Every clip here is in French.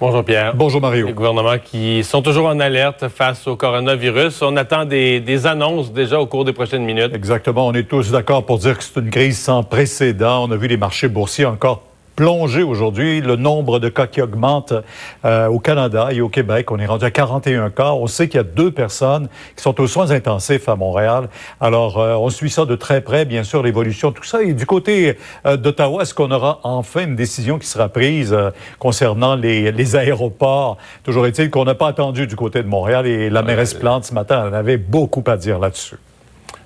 Bonjour Pierre. Bonjour Mario. Les gouvernements qui sont toujours en alerte face au coronavirus. On attend des, des annonces déjà au cours des prochaines minutes. Exactement. On est tous d'accord pour dire que c'est une crise sans précédent. On a vu les marchés boursiers encore plongé aujourd'hui. Le nombre de cas qui augmente euh, au Canada et au Québec, on est rendu à 41 cas. On sait qu'il y a deux personnes qui sont aux soins intensifs à Montréal. Alors, euh, on suit ça de très près, bien sûr, l'évolution, tout ça. Et du côté euh, d'Ottawa, est-ce qu'on aura enfin une décision qui sera prise concernant les, les, aéroports? Toujours est-il qu'on n'a pas attendu du côté de Montréal et la mairesse Plante ce matin, elle avait beaucoup à dire là-dessus.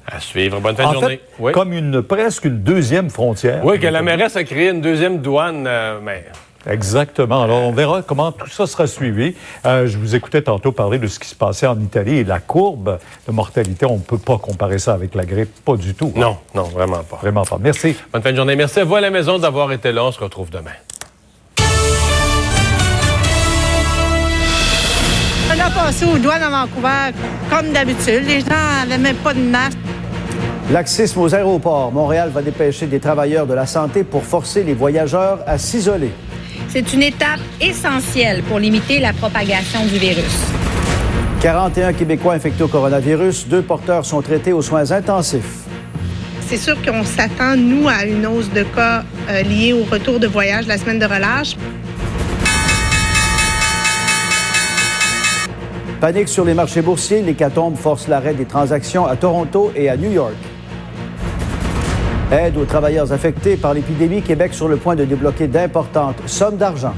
À suivre. Bonne fin de journée. oui. Comme une, presque une deuxième frontière. Oui, que la mairesse a créé une deuxième douane, euh, mais... Exactement. Alors, on verra comment tout ça sera suivi. Euh, je vous écoutais tantôt parler de ce qui se passait en Italie et la courbe de mortalité. On ne peut pas comparer ça avec la grippe, pas du tout. Non, non, vraiment pas. Vraiment pas. Merci. Bonne fin de journée. Merci à vous à la maison d'avoir été là. On se retrouve demain. On a passé aux douanes à Vancouver comme d'habitude. Les gens n'avaient même pas de masque. Laxisme aux aéroports. Montréal va dépêcher des travailleurs de la santé pour forcer les voyageurs à s'isoler. C'est une étape essentielle pour limiter la propagation du virus. 41 Québécois infectés au coronavirus. Deux porteurs sont traités aux soins intensifs. C'est sûr qu'on s'attend, nous, à une hausse de cas euh, liés au retour de voyage la semaine de relâche. Panique sur les marchés boursiers. L'hécatombe force l'arrêt des transactions à Toronto et à New York. Aide aux travailleurs affectés par l'épidémie. Québec sur le point de débloquer d'importantes sommes d'argent.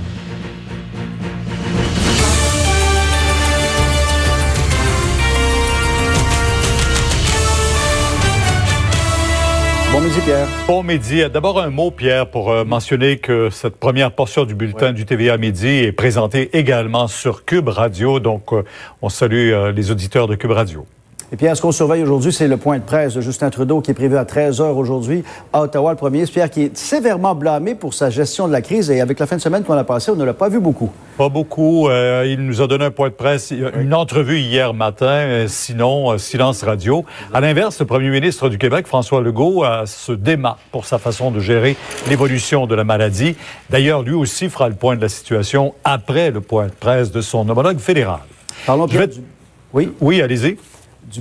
Bon midi, Pierre. Bon midi. D'abord, un mot, Pierre, pour euh, mentionner que cette première portion du bulletin du TVA Midi est présentée également sur Cube Radio. Donc, euh, on salue euh, les auditeurs de Cube Radio. Et puis, ce qu'on surveille aujourd'hui, c'est le point de presse de Justin Trudeau qui est prévu à 13 heures aujourd'hui à Ottawa. Le premier Pierre qui est sévèrement blâmé pour sa gestion de la crise. Et avec la fin de semaine qu'on a passée, on ne l'a pas vu beaucoup. Pas beaucoup. Euh, il nous a donné un point de presse, une entrevue hier matin. Euh, sinon, euh, silence radio. À l'inverse, le premier ministre du Québec, François Legault, se démat pour sa façon de gérer l'évolution de la maladie. D'ailleurs, lui aussi fera le point de la situation après le point de presse de son homologue fédéral. Parlons Pierre, Oui. Oui, allez-y.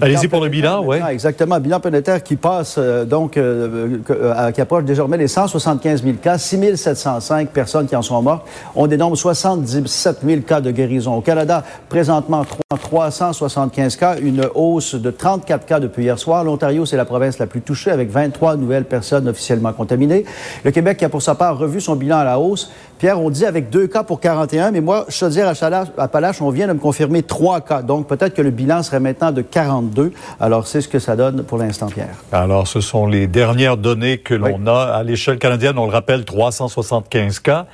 Allez-y pour le bilan, oui. Exactement. Bilan planétaire qui passe, euh, donc, euh, euh, qui approche désormais les 175 000 cas, 6 705 personnes qui en sont mortes. On dénombre 77 000 cas de guérison. Au Canada, présentement, 375 cas, une hausse de 34 cas depuis hier soir. L'Ontario, c'est la province la plus touchée avec 23 nouvelles personnes officiellement contaminées. Le Québec qui a pour sa part revu son bilan à la hausse. Pierre, on dit avec deux cas pour 41, mais moi, je te dire à Palache, on vient de me confirmer trois cas. Donc, peut-être que le bilan serait maintenant de 42. Alors, c'est ce que ça donne pour l'instant, Pierre. Alors, ce sont les dernières données que l'on a à l'échelle canadienne. On le rappelle, 375 cas.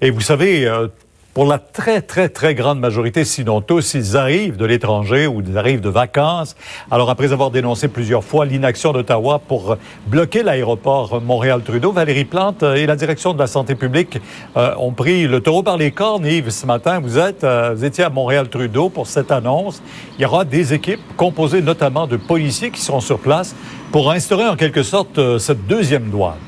Et vous savez, euh, pour la très, très, très grande majorité, sinon tous, ils arrivent de l'étranger ou ils arrivent de vacances. Alors, après avoir dénoncé plusieurs fois l'inaction d'Ottawa pour bloquer l'aéroport Montréal-Trudeau, Valérie Plante et la direction de la santé publique euh, ont pris le taureau par les cornes. Yves, ce matin, vous, êtes, euh, vous étiez à Montréal-Trudeau pour cette annonce. Il y aura des équipes composées notamment de policiers qui seront sur place pour instaurer en quelque sorte euh, cette deuxième douane.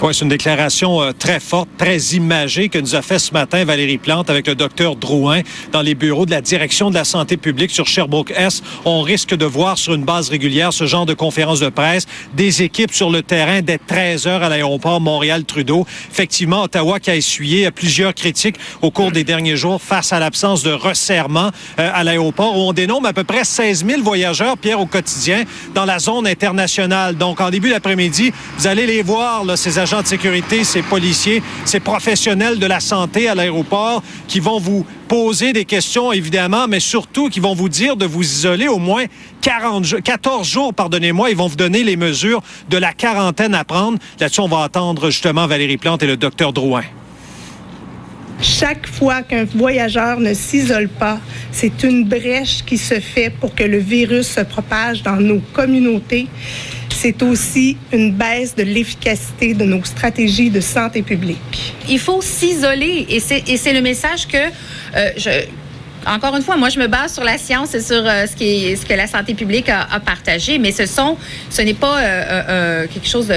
Oui, c'est une déclaration euh, très forte, très imagée que nous a fait ce matin Valérie Plante avec le docteur Drouin dans les bureaux de la direction de la santé publique sur Sherbrooke-S. On risque de voir sur une base régulière ce genre de conférence de presse, des équipes sur le terrain dès 13 heures à l'aéroport Montréal-Trudeau. Effectivement, Ottawa qui a essuyé plusieurs critiques au cours des derniers jours face à l'absence de resserrement euh, à l'aéroport où on dénombre à peu près 16 000 voyageurs, Pierre, au quotidien dans la zone internationale. Donc, en début d'après-midi, vous allez les voir, là, ces agents de sécurité, ces policiers, ces professionnels de la santé à l'aéroport qui vont vous poser des questions, évidemment, mais surtout qui vont vous dire de vous isoler au moins 40, 14 jours, pardonnez-moi. Ils vont vous donner les mesures de la quarantaine à prendre. Là-dessus, on va attendre justement Valérie Plante et le docteur Drouin. Chaque fois qu'un voyageur ne s'isole pas, c'est une brèche qui se fait pour que le virus se propage dans nos communautés c'est aussi une baisse de l'efficacité de nos stratégies de santé publique. Il faut s'isoler et c'est le message que euh, je, encore une fois, moi, je me base sur la science et sur euh, ce, qui ce que la santé publique a, partagé, mais ce sont, ce n'est pas euh, quelque chose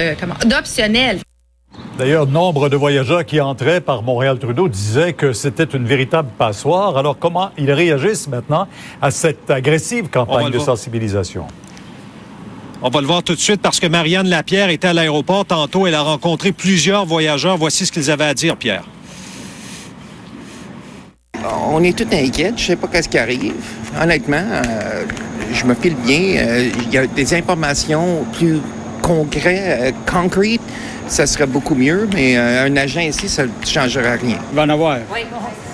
d'optionnel. D'ailleurs, nombre de voyageurs qui entraient par Montréal-Trudeau disaient que c'était une véritable passoire. Alors, comment ils réagissent maintenant à cette agressive campagne de sensibilisation? On va le voir tout de suite parce que Marianne Lapierre était à l'aéroport tantôt. Elle a rencontré plusieurs voyageurs. Voici ce qu'ils avaient à dire, Pierre. On est tout inquiets. Je sais pas qu'est-ce qui arrive. Honnêtement, euh, je me file bien. Euh, il y a des informations plus concrètes, euh, concrètes. Ça serait beaucoup mieux, mais un agent ici, ça ne changera rien. Il va en avoir.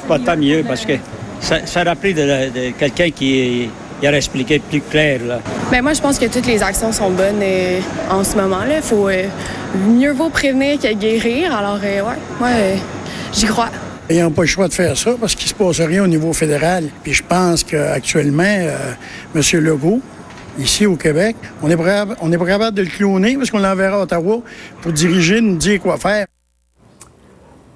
Pas tant mieux parce que ça, ça rappelé de, de quelqu'un qui il aurait expliqué plus clair. Là. Ben moi, je pense que toutes les actions sont bonnes euh, en ce moment. Là. Faut, euh, mieux vaut prévenir que guérir. Alors, euh, ouais, moi, j'y crois. Ils n'ont pas le choix de faire ça parce qu'il ne se passe rien au niveau fédéral. Puis je pense qu'actuellement, M. Legault, ici au Québec, on est pas on est pas capable de le cloner parce qu'on l'enverra à Ottawa pour diriger, nous dire quoi faire.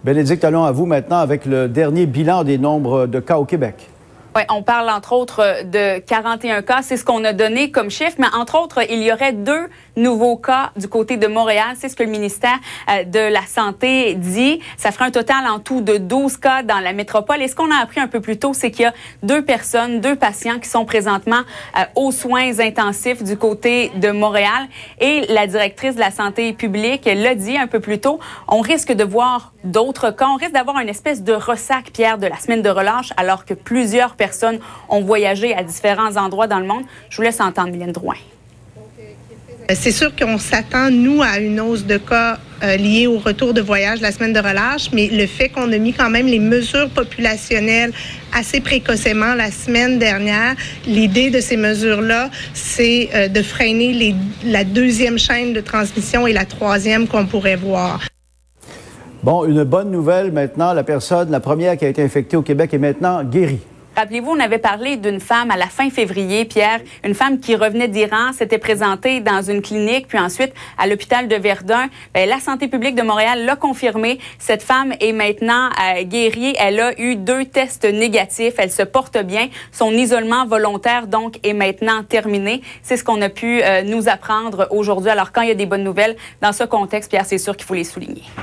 Bénédicte, allons à vous maintenant avec le dernier bilan des nombres de cas au Québec. Oui, on parle entre autres de 41 cas. C'est ce qu'on a donné comme chiffre. Mais entre autres, il y aurait deux nouveaux cas du côté de Montréal. C'est ce que le ministère euh, de la Santé dit. Ça ferait un total en tout de 12 cas dans la métropole. Et ce qu'on a appris un peu plus tôt, c'est qu'il y a deux personnes, deux patients qui sont présentement euh, aux soins intensifs du côté de Montréal. Et la directrice de la santé publique l'a dit un peu plus tôt. On risque de voir d'autres cas. On risque d'avoir une espèce de ressac, Pierre, de la semaine de relâche, alors que plusieurs personnes ont voyagé à différents endroits dans le monde. Je vous laisse entendre Mylène Drouin. Euh, c'est sûr qu'on s'attend, nous, à une hausse de cas euh, liés au retour de voyage la semaine de relâche, mais le fait qu'on a mis quand même les mesures populationnelles assez précocement la semaine dernière, l'idée de ces mesures-là, c'est euh, de freiner la deuxième chaîne de transmission et la troisième qu'on pourrait voir. Bon, une bonne nouvelle maintenant, la personne, la première qui a été infectée au Québec est maintenant guérie. Rappelez-vous, on avait parlé d'une femme à la fin février, Pierre, une femme qui revenait d'Iran, s'était présentée dans une clinique, puis ensuite à l'hôpital de Verdun. Bien, la santé publique de Montréal l'a confirmé. Cette femme est maintenant euh, guérie. Elle a eu deux tests négatifs. Elle se porte bien. Son isolement volontaire, donc, est maintenant terminé. C'est ce qu'on a pu euh, nous apprendre aujourd'hui. Alors, quand il y a des bonnes nouvelles dans ce contexte, Pierre, c'est sûr qu'il faut les souligner.